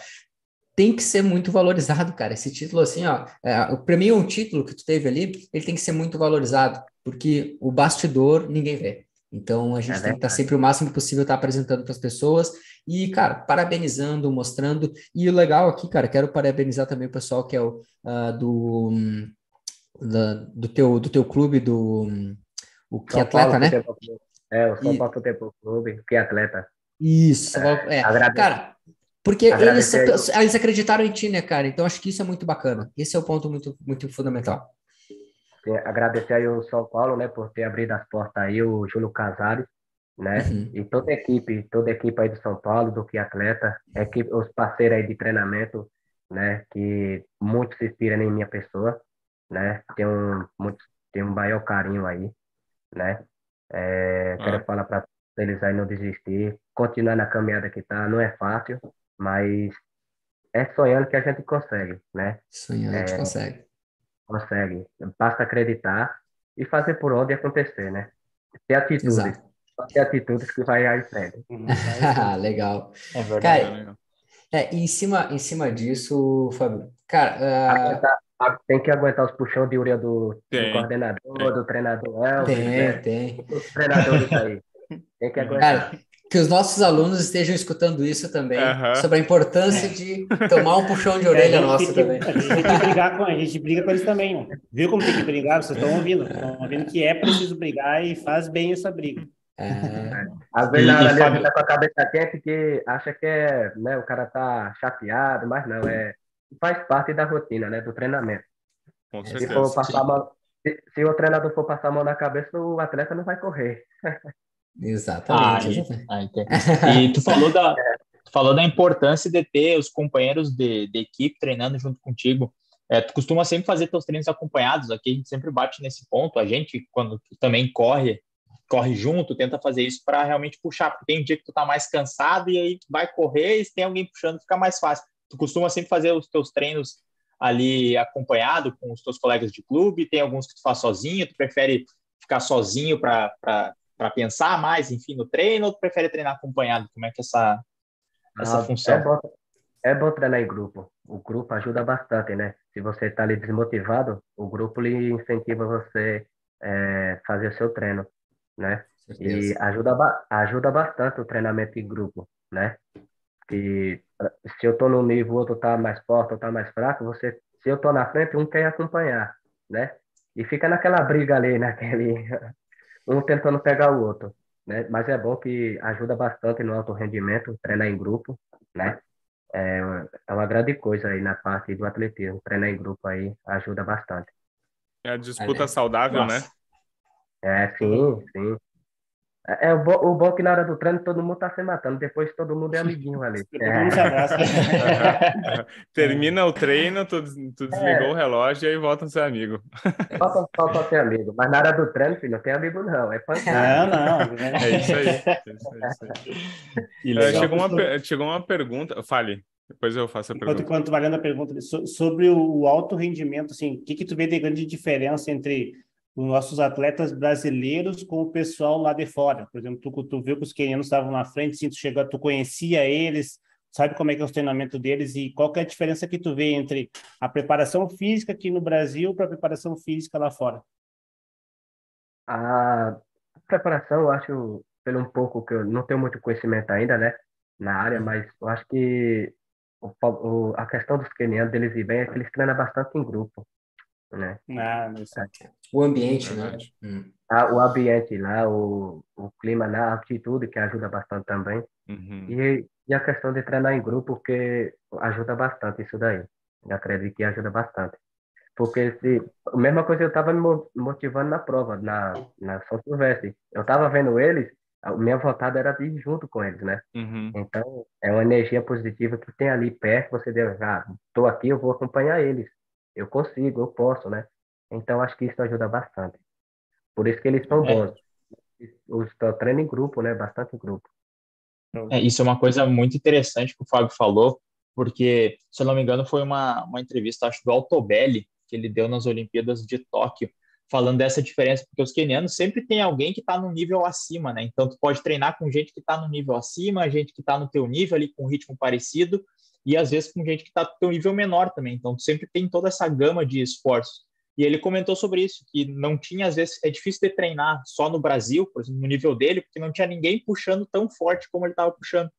tem que ser muito valorizado, cara. Esse título, assim, ó, é, para mim, um título que tu teve ali, ele tem que ser muito valorizado, porque o bastidor ninguém vê. Então a gente é tem que estar tá sempre o máximo possível estar tá apresentando para as pessoas e, cara, parabenizando, mostrando. E o legal aqui, cara, quero parabenizar também o pessoal que é o uh, do, do, teu, do teu clube, do o que São atleta, Paulo, né? É, o São Paulo Futebol Clube, que atleta. Isso, é, é. cara, porque eles, eles acreditaram em ti, né, cara? Então acho que isso é muito bacana. Esse é o ponto muito, muito fundamental agradecer aí o São Paulo, né, por ter abrido as portas aí, o Júlio Casares, né, uhum. e toda a equipe, toda a equipe aí do São Paulo, do que atleta, equipe, os parceiros aí de treinamento, né, que muito se inspiram em minha pessoa, né, tem um, muito, tem um maior carinho aí, né, é, ah. quero falar para eles aí não desistir, continuar na caminhada que tá, não é fácil, mas é sonhando que a gente consegue, né? Sonhando é, a gente consegue consegue. Basta acreditar e fazer por onde acontecer, né? Ter atitudes. Exato. Ter atitudes que vai aí frente. legal. É verdade. Cara, é, em cima, em cima disso, Fábio, cara... Uh... Aguentar, tem que aguentar os puxões de ureia do, do coordenador, tem. do treinador Elvis, Tem, né? tem. Os treinadores aí. Tem que aguentar. Cara, que os nossos alunos estejam escutando isso também, sobre a importância de tomar um puxão de orelha é, nosso também. a gente tem que brigar com, a gente briga com eles também, né? viu como tem que brigar? Vocês estão ouvindo, estão ouvindo que é preciso brigar e faz bem essa briga. É. Às vezes na hora ali tá com a cabeça quente que acha que é, né, o cara tá chateado, mas não, é faz parte da rotina, né, do treinamento. Com certeza. Se, for passar mão, se, se o treinador for passar a mão na cabeça, o atleta não vai correr. Exatamente. Ah, ah, e tu falou da, tu falou da importância de ter os companheiros de, de equipe treinando junto contigo. É, tu costuma sempre fazer teus treinos acompanhados, aqui a gente sempre bate nesse ponto. A gente, quando também corre, corre junto, tenta fazer isso para realmente puxar, porque tem um dia que tu tá mais cansado e aí vai correr e se tem alguém puxando, fica mais fácil. Tu costuma sempre fazer os teus treinos ali acompanhado com os teus colegas de clube, tem alguns que tu faz sozinho, tu prefere ficar sozinho para para pensar mais, enfim, no treino, ou prefere treinar acompanhado? Como é que é essa, essa ah, função? É bom, é bom treinar em grupo. O grupo ajuda bastante, né? Se você está ali desmotivado, o grupo lhe incentiva você é, fazer o seu treino, né? E ajuda, ajuda bastante o treinamento em grupo, né? Que se eu tô no nível, o outro tá mais forte ou tá mais fraco, você, se eu tô na frente, um quer acompanhar, né? E fica naquela briga ali, naquele um tentando pegar o outro, né? Mas é bom que ajuda bastante no alto rendimento, treinar em grupo, né? É, é uma grande coisa aí na parte do atletismo, treinar em grupo aí ajuda bastante. É a disputa saudável, Nossa. né? É, sim, sim. É, é o, bom, o bom é que na hora do treino todo mundo tá se matando, depois todo mundo é amiguinho ali. todo mundo se abraça. Termina o treino, tu, tu desligou é. o relógio e aí volta a ser amigo. Volta, volta a ser amigo. Mas na hora do treino, filho, não tem amigo não, é pancada. Não, não. É isso aí. É isso aí. É, chegou, uma, chegou uma pergunta, fale. Depois eu faço a enquanto, pergunta. Enquanto valendo a pergunta sobre o alto rendimento, assim, o que que tu vê de grande diferença entre os nossos atletas brasileiros com o pessoal lá de fora. Por exemplo, tu, tu viu que os quenianos estavam na frente, sim, tu chegou, tu conhecia eles, sabe como é que é o treinamento deles e qual é a diferença que tu vê entre a preparação física aqui no Brasil para a preparação física lá fora? A preparação, eu acho, pelo um pouco que eu não tenho muito conhecimento ainda, né, na área, uhum. mas eu acho que o, o, a questão dos quenianos, deles e bem, é que eles treinam bastante em grupo né? Ah, o ambiente, né? Hum. Ah, o ambiente lá, o, o clima lá, a altitude que ajuda bastante também. Uhum. E, e a questão de treinar em grupo, que ajuda bastante isso daí. Eu acredito que ajuda bastante. Porque se, a mesma coisa eu estava me motivando na prova, na, na São Silvestre. Eu estava vendo eles, a minha vontade era de ir junto com eles, né? Uhum. Então, é uma energia positiva que tem ali perto, você deve, ah, estou aqui, eu vou acompanhar eles eu consigo, eu posso, né? Então acho que isso ajuda bastante. Por isso que eles são é. bons. Os treino em grupo, né? Bastante grupo. É, isso é uma coisa muito interessante que o Fábio falou, porque, se eu não me engano, foi uma, uma entrevista, acho, do Altobelli, que ele deu nas Olimpíadas de Tóquio, falando dessa diferença, porque os quenianos sempre tem alguém que está no nível acima, né? Então, tu pode treinar com gente que está no nível acima, gente que está no teu nível ali, com um ritmo parecido, e às vezes com gente que está no nível menor também. Então, sempre tem toda essa gama de esforços. E ele comentou sobre isso, que não tinha, às vezes, é difícil de treinar só no Brasil, por exemplo, no nível dele, porque não tinha ninguém puxando tão forte como ele estava puxando.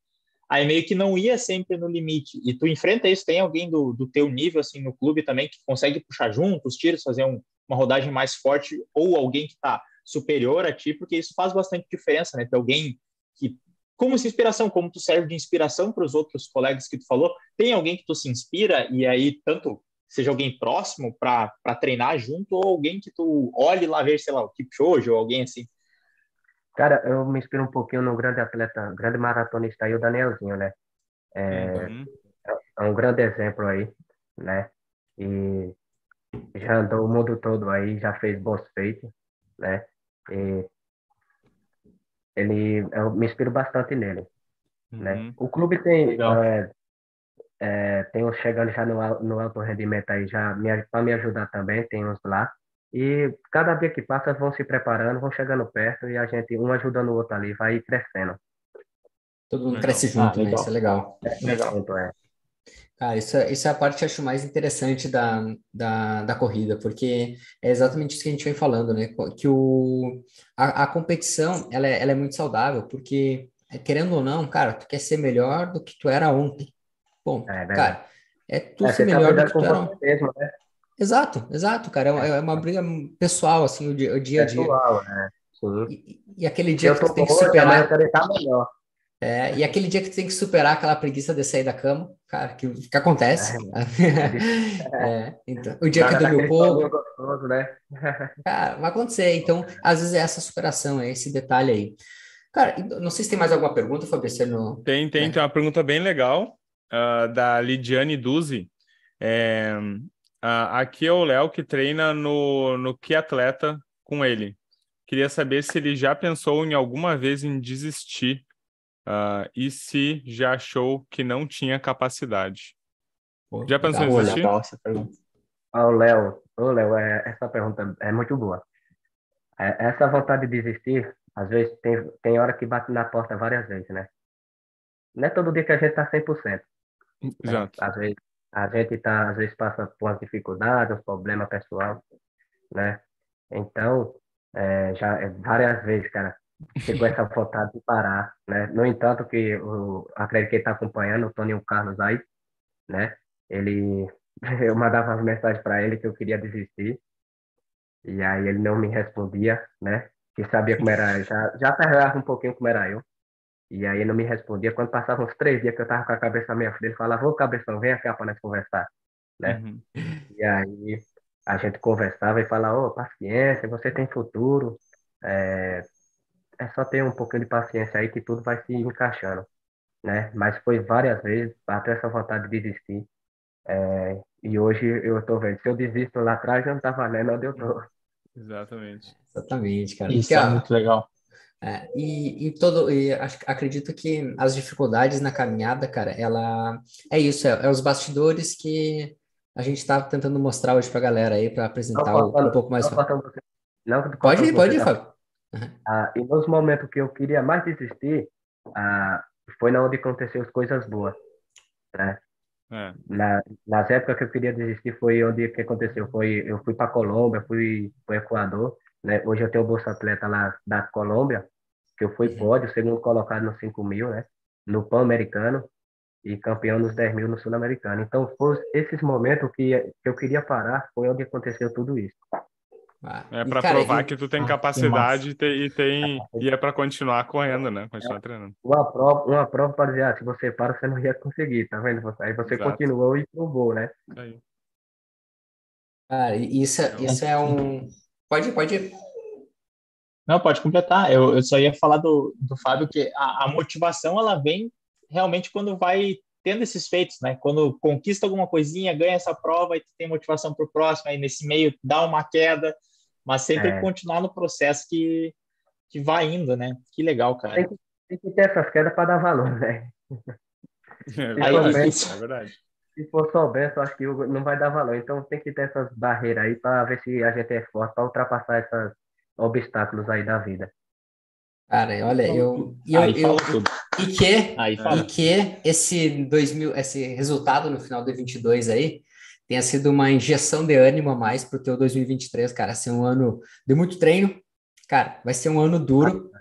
Aí meio que não ia sempre no limite. E tu enfrenta isso, tem alguém do, do teu nível, assim, no clube também, que consegue puxar junto os tiros, fazer um, uma rodagem mais forte, ou alguém que está superior a ti, porque isso faz bastante diferença, né? Ter alguém que como essa inspiração, como tu serve de inspiração para os outros colegas que tu falou, tem alguém que tu se inspira e aí tanto seja alguém próximo para treinar junto ou alguém que tu olhe lá ver, sei lá, o Kipchoge ou alguém assim? Cara, eu me inspiro um pouquinho no grande atleta, grande maratonista aí, o Danielzinho, né? É, uhum. é um grande exemplo aí, né? E já andou o mundo todo aí, já fez bons feitos, né? E ele eu me inspiro bastante nele né? uhum. né o clube tem é, é, tem uns chegando já no, no alto rendimento aí já para me ajudar também tem uns lá e cada dia que passa vão se preparando vão chegando perto e a gente um ajudando o outro ali vai crescendo todo mundo legal. cresce junto ah, né isso é legal é, legal junto, é. Cara, isso, é, isso é a parte que eu acho mais interessante da, da, da corrida, porque é exatamente isso que a gente vem falando, né? Que o, a, a competição, ela é, ela é muito saudável, porque, é, querendo ou não, cara, tu quer ser melhor do que tu era ontem. Bom, é, cara, é tu é, ser tá melhor do que tu era ontem. Mesmo, né? Exato, exato, cara. É uma, é uma briga pessoal, assim, o dia, o dia a dia. Pessoal, né? E, e, aquele dia eu que tu tem que superar... Eu quero estar melhor. É, e aquele dia que tu tem que superar aquela preguiça de sair da cama, cara, que, que acontece. É, é, então, o dia que dormiu pouco. Gostoso, né? cara, vai acontecer. Então, às vezes é essa superação, é esse detalhe aí. Cara, não sei se tem mais alguma pergunta, Fabrício. Tem, tem, é. tem uma pergunta bem legal uh, da Lidiane Duzi. É, uh, aqui é o Léo que treina no, no Que Atleta com ele. Queria saber se ele já pensou em alguma vez em desistir Uh, e se já achou que não tinha capacidade? Pô, já pensou em desistir? Ah, o Léo, o Léo, é, essa pergunta é muito boa. É, essa vontade de desistir, às vezes tem, tem hora que bate na porta várias vezes, né? Não é todo dia que a gente está 100%. Né? Exato. Às vezes, a gente tá, às vezes passa por umas dificuldades, um problema pessoal, né? Então, é, já é, várias vezes, cara, chegou essa vontade de parar, né? No entanto, que o acredito que está acompanhando, o Tony Carlos aí, né? Ele, eu mandava as mensagens para ele que eu queria desistir, e aí ele não me respondia, né? que sabia como era, já, já perguntava um pouquinho como era eu. E aí não me respondia. Quando passavam uns três dias que eu tava com a cabeça na minha frente, ele falava, ô cabeção, vem aqui para nós conversar, né? Uhum. E aí a gente conversava e falava, ô, oh, paciência, você tem futuro, é, é só ter um pouquinho de paciência aí que tudo vai se encaixando, né? Mas foi várias vezes, bateu essa vontade de desistir. É, e hoje eu tô vendo, se eu desisto lá atrás, já não tá valendo onde eu tô. Exatamente. Exatamente, cara. Isso Porque, é muito legal. É, e, e, todo, e acho, acredito que as dificuldades na caminhada, cara, ela é isso, é, é os bastidores que a gente está tentando mostrar hoje para a galera aí, para apresentar não, o, um pouco mais. Não, não, pode ir, pode ir, Fábio. Ah, e nos momentos que eu queria mais desistir, ah, foi na onde aconteceu as coisas boas. Né? É. Na, nas épocas que eu queria desistir foi onde que aconteceu. Foi, eu fui para Colômbia, fui para Equador. Né? Hoje eu tenho o Bolsa Atleta lá da Colômbia, que eu fui uhum. pódio, segundo colocado no 5 mil, né? No Pan-Americano e campeão nos 10 mil no Sul-Americano. Então, foi esses momentos que, que eu queria parar, foi onde aconteceu tudo isso. Ah, é para provar e... que tu tem ah, capacidade e tem, e, tem, e é para continuar correndo, né? Continuar treinando. Uma prova, uma prova para dizer, ah, se você para, você não ia conseguir, tá vendo? Aí você Exato. continuou e provou, né? Aí. Cara, isso, é, isso é um. Pode, pode. Não, pode completar. Eu, eu só ia falar do, do Fábio que a, a motivação ela vem realmente quando vai tendo esses feitos, né? Quando conquista alguma coisinha, ganha essa prova e tem motivação para o próximo, aí nesse meio dá uma queda, mas sempre é. continuar no processo que, que vai indo, né? Que legal, cara. Tem que, tem que ter essas quedas para dar valor, né? É verdade, é verdade. Se for só eu acho que não vai dar valor. Então tem que ter essas barreiras aí para ver se a gente é forte para ultrapassar esses obstáculos aí da vida. Cara, olha, eu, eu, eu, eu e que e que esse 2000, esse resultado no final de 22 aí tenha sido uma injeção de ânimo a mais para o teu 2023, cara, ser um ano de muito treino, cara, vai ser um ano duro,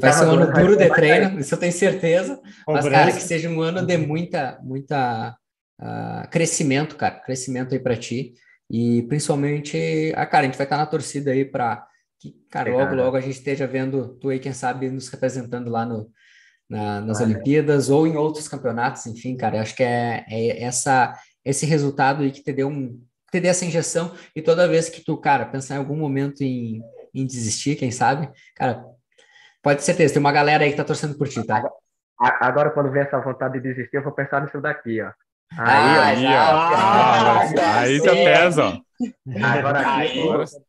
vai ser um ano duro de treino, isso eu tenho certeza, mas cara, que seja um ano de muita, muita uh, crescimento, cara, crescimento aí para ti. E principalmente, a ah, cara, a gente vai estar na torcida aí para que, cara, logo, logo a gente esteja vendo tu aí, quem sabe, nos representando lá no, na, nas Olimpíadas ou em outros campeonatos, enfim, cara, acho que é, é essa, esse resultado aí que te deu um te deu essa injeção e toda vez que tu, cara, pensar em algum momento em, em desistir, quem sabe, cara, pode ter certeza, tem uma galera aí que tá torcendo por ti, tá? Agora, quando vem essa vontade de desistir, eu vou pensar nisso daqui, ó. Aí, ah, aí, ó. Ah, ah, aí tá pesa, ó. Agora aqui,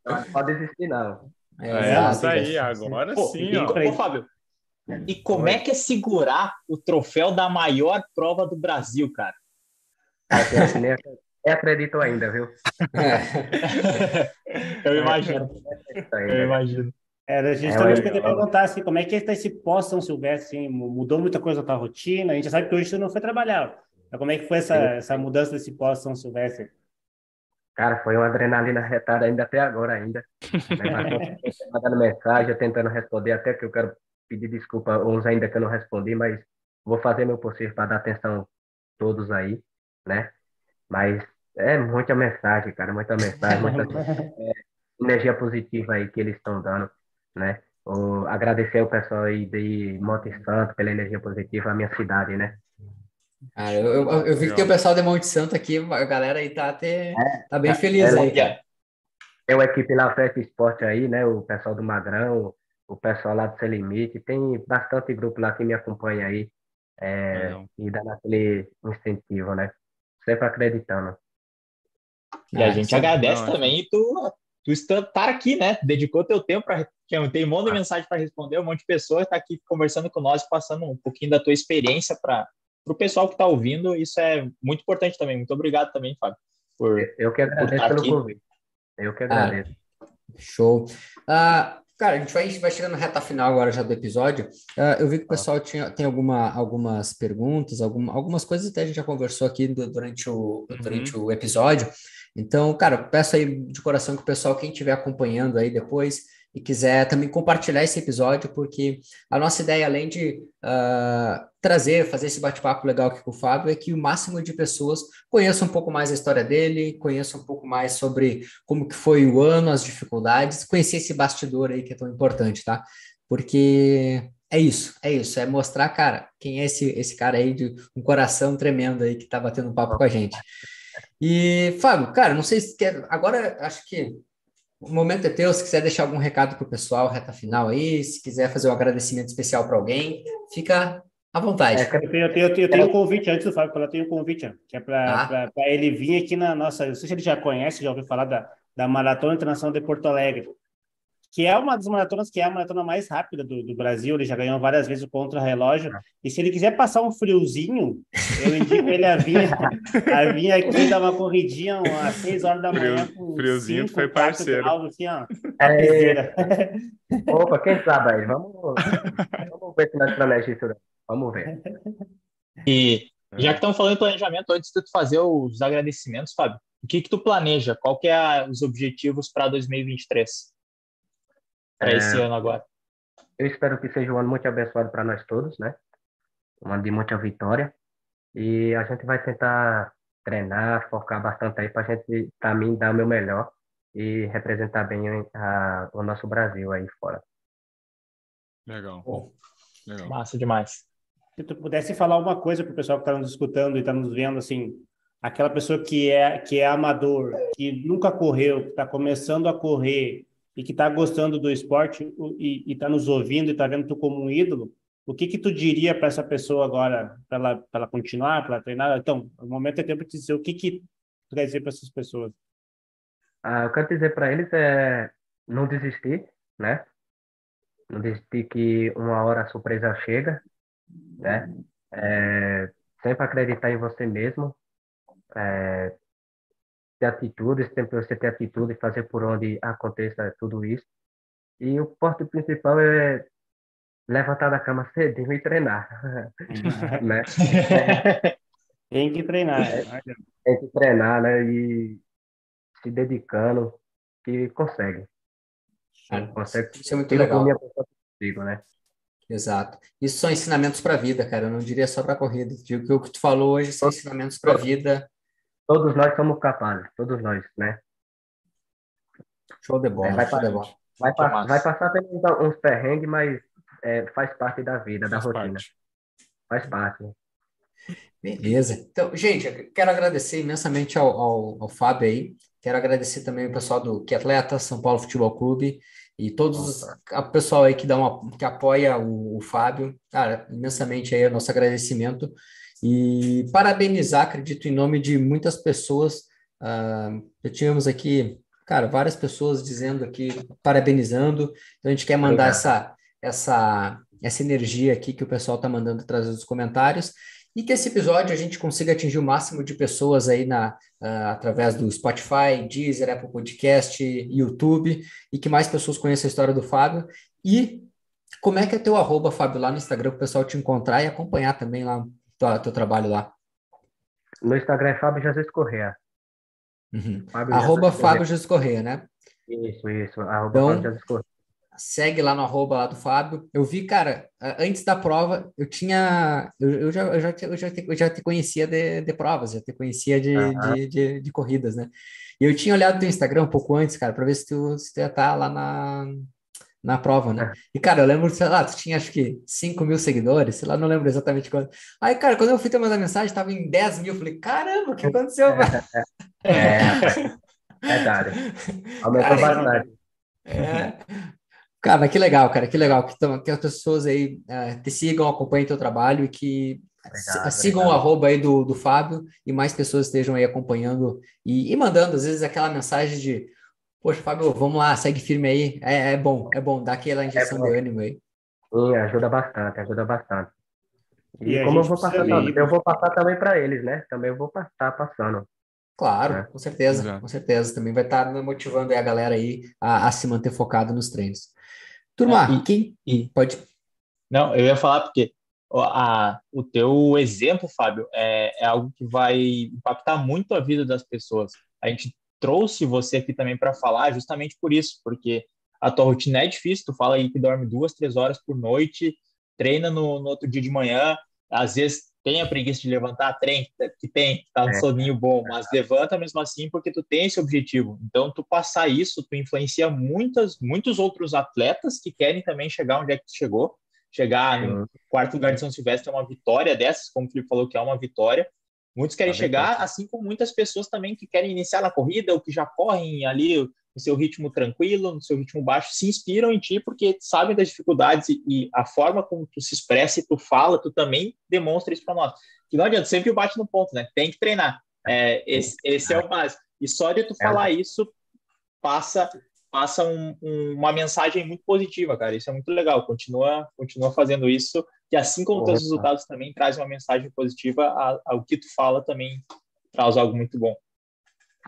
não pode desistir, não. É, é isso aí, agora Pô, sim. E, ó. Fábio, e como é que é segurar o troféu da maior prova do Brasil, cara? Nem acredito ainda, viu? Eu imagino. Eu imagino. É, a gente é, também queria perguntar assim, como é que está esse pós-São Silvestre? Assim, mudou muita coisa na tua rotina? A gente sabe que hoje você não foi trabalhar. Mas como é que foi essa, essa mudança desse pós-São Silvestre? Cara, foi uma adrenalina retada ainda até agora ainda. Mandando mensagem, tentando responder, até que eu quero pedir desculpa uns ainda que eu não respondi, mas vou fazer meu possível para dar atenção a todos aí, né? Mas é muita mensagem, cara, muita mensagem, muita é, energia positiva aí que eles estão dando, né? O, agradecer ao pessoal aí de Monte Santo pela energia positiva, a minha cidade, né? Cara, eu, eu, eu, vi que tem o pessoal de Monte Santo aqui, a galera aí tá até é, tá bem é, feliz é, aí, cara. Tem uma equipe lá, Festa Esporte aí, né? O pessoal do Magrão, o pessoal lá do Sem Limite, tem bastante grupo lá que me acompanha aí é, e dando aquele incentivo, né? Sempre acreditando. E a ah, gente agradece não, também tu, tu estar aqui, né? Dedicou teu tempo para tem um monte de ah. mensagem para responder, um monte de pessoas está aqui conversando com nós, passando um pouquinho da tua experiência para o pessoal que está ouvindo. Isso é muito importante também. Muito obrigado também, Fábio. Por, eu que agradeço pelo convite. Eu que agradeço. Ah, show. Uh, Cara, a gente vai, vai chegando na reta final agora já do episódio. Uh, eu vi que o pessoal tinha, tem alguma, algumas perguntas, alguma, algumas coisas até a gente já conversou aqui do, durante, o, uhum. durante o episódio. Então, cara, peço aí de coração que o pessoal, quem estiver acompanhando aí depois, e quiser também compartilhar esse episódio, porque a nossa ideia, além de uh, trazer, fazer esse bate-papo legal aqui com o Fábio, é que o máximo de pessoas conheçam um pouco mais a história dele, conheçam um pouco mais sobre como que foi o ano, as dificuldades, conhecer esse bastidor aí que é tão importante, tá? Porque é isso, é isso, é mostrar, cara, quem é esse, esse cara aí de um coração tremendo aí que tá batendo papo com a gente. E, Fábio, cara, não sei se quer. Agora, acho que o momento é teu. Se quiser deixar algum recado para o pessoal, reta final aí, se quiser fazer um agradecimento especial para alguém, fica à vontade. É, eu, tenho, eu, tenho, eu tenho um convite antes do Fábio, eu tenho um convite, que é para ah. ele vir aqui na nossa. Não sei se ele já conhece, já ouviu falar da, da Maratona Internacional de Porto Alegre que é uma das maratonas que é a maratona mais rápida do, do Brasil, ele já ganhou várias vezes o contra-relógio, e se ele quiser passar um friozinho, eu indico ele a vir, a vir aqui dar uma corridinha às 6 horas da manhã. Frio, friozinho cinco, foi parceiro. Graus, assim, ó, é... Opa, quem sabe aí? Vamos, vamos ver se nós planejamos isso. Vamos ver. E já que estamos falando em planejamento, antes de tu fazer os agradecimentos, Fábio, o que que tu planeja? Qual que é os objetivos para 2023? Para é, esse ano agora? Eu espero que seja um ano muito abençoado para nós todos, né? Um ano de muita vitória. E a gente vai tentar treinar, focar bastante aí para a gente, para mim, dar o meu melhor e representar bem a, o nosso Brasil aí fora. Legal. Legal. Massa demais. Se tu pudesse falar uma coisa para o pessoal que está nos escutando e está nos vendo, assim, aquela pessoa que é que é amador, que nunca correu, que está começando a correr, e que está gostando do esporte e está nos ouvindo e está vendo tu como um ídolo, o que que tu diria para essa pessoa agora, para ela, ela continuar, para treinar? Então, o momento é tempo de dizer o que que tu quer dizer para essas pessoas. Ah, eu quero dizer para eles é não desistir, né? Não desistir que uma hora a surpresa chega, né? É, sempre acreditar em você mesmo, é, ter atitude, sempre você ter atitude e fazer por onde aconteça tudo isso. E o ponto principal é levantar da cama cedinho e treinar. né? Tem que treinar. É, tem que treinar, né? E se dedicando, que consegue. consegue. Isso é muito legal. Consigo, né? Exato. Isso são ensinamentos para a vida, cara. Eu não diria só para a corrida. Digo que o que tu falou hoje são ensinamentos para a vida Todos nós somos capazes, todos nós, né? Show de bola, é, vai, show de bola. Vai, vai passar uns perrengues, mas é, faz parte da vida, faz da rotina. Parte. Faz parte. Beleza. Então, gente, quero agradecer imensamente ao, ao, ao, Fábio aí. Quero agradecer também o pessoal do Que Atleta, São Paulo Futebol Clube e todos o pessoal aí que dá uma, que apoia o, o Fábio. Cara, imensamente aí o nosso agradecimento. E parabenizar, acredito, em nome de muitas pessoas. Uh, já tivemos aqui, cara, várias pessoas dizendo aqui, parabenizando. Então a gente quer mandar essa, essa, essa energia aqui que o pessoal está mandando trazer nos comentários. E que esse episódio a gente consiga atingir o máximo de pessoas aí na, uh, através do Spotify, Deezer, Apple Podcast, YouTube, e que mais pessoas conheçam a história do Fábio. E como é que é teu arroba, Fábio, lá no Instagram, para o pessoal te encontrar e acompanhar também lá tua, teu trabalho lá? No Instagram é Fábio Jesus Correa. Uhum. Fábio arroba Jesus Fábio Jesus Correa, né? Isso, isso. Arroba então, Fábio Jesus Correa. Segue lá no arroba lá do Fábio. Eu vi, cara, antes da prova, eu tinha. Eu, eu já, eu, já, eu, já, te, eu já te conhecia de, de provas, já te conhecia de, uhum. de, de, de, corridas, né? E eu tinha olhado teu Instagram um pouco antes, cara, para ver se tu, se tu ia estar tá lá na, na prova, né? É. E, cara, eu lembro, sei lá, tu tinha acho que 5 mil seguidores, sei lá, não lembro exatamente quanto. Aí, cara, quando eu fui te mandar mensagem, tava em 10 mil, falei, caramba, o que aconteceu? É, é, é verdade. Aumentou cara, bastante. É. Cara, que legal, cara, que legal que, que as pessoas aí uh, te sigam, acompanhem teu trabalho e que Obrigado, sigam obrigado. o arroba aí do, do Fábio e mais pessoas estejam aí acompanhando e, e mandando, às vezes, aquela mensagem de Poxa, Fábio, vamos lá, segue firme aí. É, é bom, é bom, dá aquela injeção é de ânimo aí. Sim, ajuda bastante, ajuda bastante. E, e como eu vou passar também, eu vou passar também para eles, né? Também vou estar passando. Claro, né? com certeza, Exato. com certeza. Também vai estar motivando a galera aí a, a, se manter focado nos treinos. Turma, é, e, quem e, pode. Não, eu ia falar porque a, o teu exemplo, Fábio, é, é algo que vai impactar muito a vida das pessoas. A gente trouxe você aqui também para falar justamente por isso, porque a tua rotina é difícil, tu fala aí que dorme duas, três horas por noite, treina no, no outro dia de manhã, às vezes tem a preguiça de levantar, trem, que tem, tá no é. soninho bom, mas levanta mesmo assim porque tu tem esse objetivo. Então, tu passar isso, tu influencia muitas, muitos outros atletas que querem também chegar onde é que tu chegou. Chegar no quarto lugar de São Silvestre é uma vitória dessas, como o Felipe falou que é uma vitória. Muitos querem tá chegar, assim como muitas pessoas também que querem iniciar na corrida ou que já correm ali no seu ritmo tranquilo, no seu ritmo baixo, se inspiram em ti porque sabem das dificuldades e, e a forma como tu se expressa e tu fala, tu também demonstra isso para nós. Que não adianta, sempre bate no ponto, né? Tem que treinar. É, esse, esse é o básico. E só de tu é falar isso passa passa um, um, uma mensagem muito positiva, cara. Isso é muito legal. Continua, continua fazendo isso. E assim como os resultados também traz uma mensagem positiva, ao que tu fala também traz algo muito bom.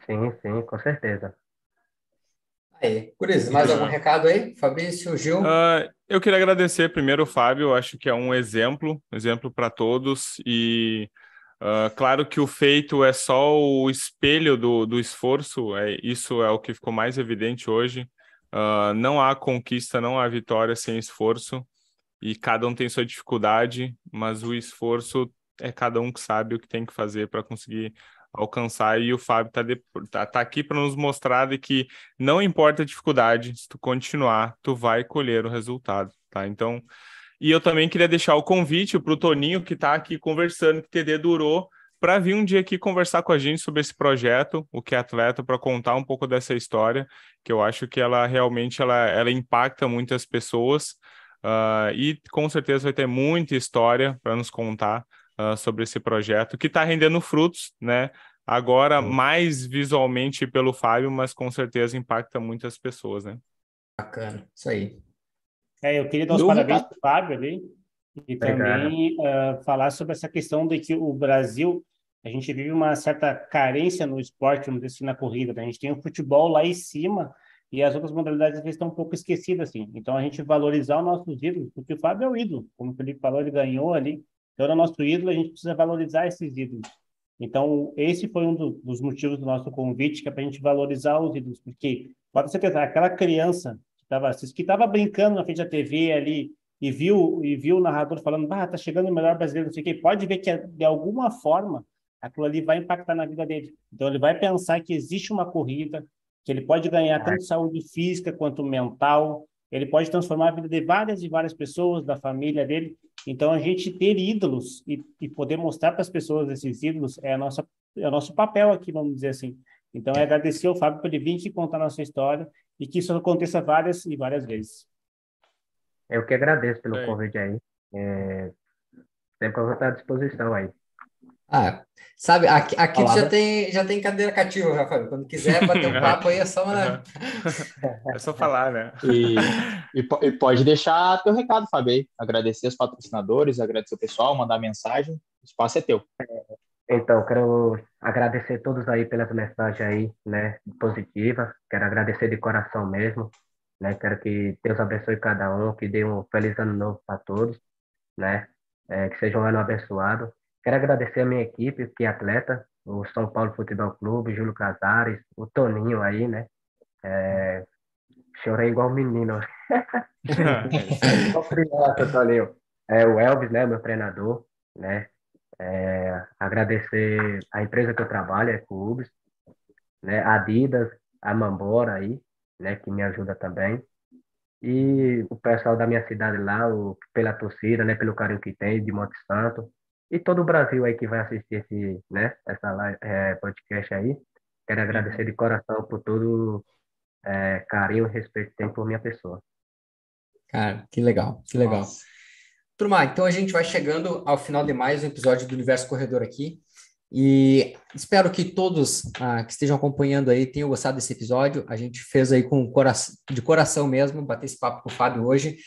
Sim, sim, com certeza. Aí, Curiz, mais algum recado aí? Fabrício, Gil? Uh, eu queria agradecer primeiro o Fábio, acho que é um exemplo, exemplo para todos e Uh, claro que o feito é só o espelho do, do esforço, é, isso é o que ficou mais evidente hoje. Uh, não há conquista, não há vitória sem esforço, e cada um tem sua dificuldade, mas o esforço é cada um que sabe o que tem que fazer para conseguir alcançar, e o Fábio está tá, tá aqui para nos mostrar de que não importa a dificuldade, se tu continuar, tu vai colher o resultado, tá? Então, e eu também queria deixar o convite para o Toninho, que está aqui conversando, que TD durou, para vir um dia aqui conversar com a gente sobre esse projeto, o que é atleta, para contar um pouco dessa história, que eu acho que ela realmente ela, ela impacta muitas pessoas. Uh, e com certeza vai ter muita história para nos contar uh, sobre esse projeto, que está rendendo frutos, né? Agora, mais visualmente pelo Fábio, mas com certeza impacta muitas pessoas, né? Bacana, isso aí. É, eu queria dar os parabéns para o Fábio ali e também uh, falar sobre essa questão de que o Brasil, a gente vive uma certa carência no esporte, vamos dizer assim, na corrida. Né? A gente tem o futebol lá em cima e as outras modalidades às vezes estão um pouco esquecidas, assim. Então, a gente valorizar os nossos ídolos, porque o Fábio é o ídolo. Como o Felipe falou, ele ganhou ali. Então, é o nosso ídolo, a gente precisa valorizar esses ídolos. Então, esse foi um do, dos motivos do nosso convite, que é para a gente valorizar os ídolos, porque pode ser que aquela criança tava, que estava brincando na frente da TV ali e viu e viu o narrador falando, bah, tá chegando o melhor brasileiro, não sei o quê, pode ver que de alguma forma aquilo ali vai impactar na vida dele. Então ele vai pensar que existe uma corrida, que ele pode ganhar tanto saúde física quanto mental, ele pode transformar a vida de várias e várias pessoas, da família dele. Então a gente ter ídolos e, e poder mostrar para as pessoas esses ídolos é a nossa é o nosso papel aqui, vamos dizer assim. Então é agradecer ao Fábio por ele vir aqui contar a nossa história e que isso aconteça várias e várias vezes. Eu que agradeço pelo é. convite aí. É, sempre vou estar à disposição aí. Ah, sabe, aqui, aqui já tem, já tem cadeira cativa, Rafael. Quando quiser bater um papo aí, é só né? É só falar, né? E, e, e, pode deixar teu recado, Fábio. Agradecer os patrocinadores, agradecer o pessoal, mandar mensagem. O espaço é teu. Então, quero agradecer a todos aí pelas mensagens aí, né, positivas. Quero agradecer de coração mesmo, né? Quero que Deus abençoe cada um, que dê um feliz ano novo para todos, né? É, que seja um ano abençoado. Quero agradecer a minha equipe, que é atleta, o São Paulo Futebol Clube, Júlio Casares, o Toninho aí, né? É, chorei igual menino. criança, Toninho. É, o Elvis, né, meu treinador, né? É, agradecer a empresa que eu trabalho, é Clubes, né? Adidas, a Mambora aí, né? Que me ajuda também. E o pessoal da minha cidade lá, o, pela torcida, né? Pelo carinho que tem, de Monte Santo. E todo o Brasil aí que vai assistir esse, né? Essa live, é, podcast aí. Quero agradecer de coração por todo é, carinho e respeito que tem por minha pessoa. Cara, que legal, que legal. Nossa. Turma, então a gente vai chegando ao final de mais um episódio do Universo Corredor aqui. E espero que todos ah, que estejam acompanhando aí tenham gostado desse episódio. A gente fez aí com coração, de coração mesmo, bater esse papo com o Fábio hoje,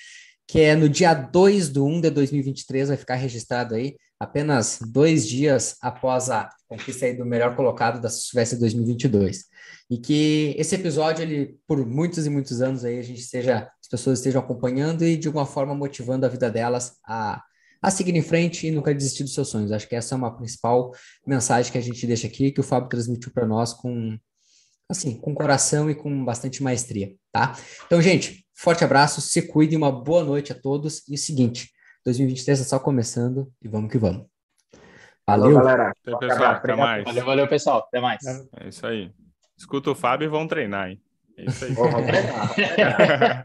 que é no dia 2 de 1 de 2023, vai ficar registrado aí, apenas dois dias após a conquista aí do melhor colocado da Silvestre 2022. E que esse episódio, ele, por muitos e muitos anos aí, a gente esteja pessoas estejam acompanhando e de alguma forma motivando a vida delas a, a seguir em frente e nunca desistir dos seus sonhos. Acho que essa é uma principal mensagem que a gente deixa aqui, que o Fábio transmitiu para nós com assim, com coração e com bastante maestria, tá? Então, gente, forte abraço, se cuide, uma boa noite a todos. E o seguinte, 2023 está só começando e vamos que vamos. Valeu, valeu galera. Até, pessoal, até mais. Valeu, valeu, pessoal. Até mais. É isso aí. Escuta o Fábio e vão treinar, hein? É isso aí. vamos treinar.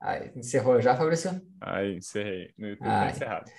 Aí, encerrou já, Fabrício? Aí, encerrei. No YouTube tá encerrado.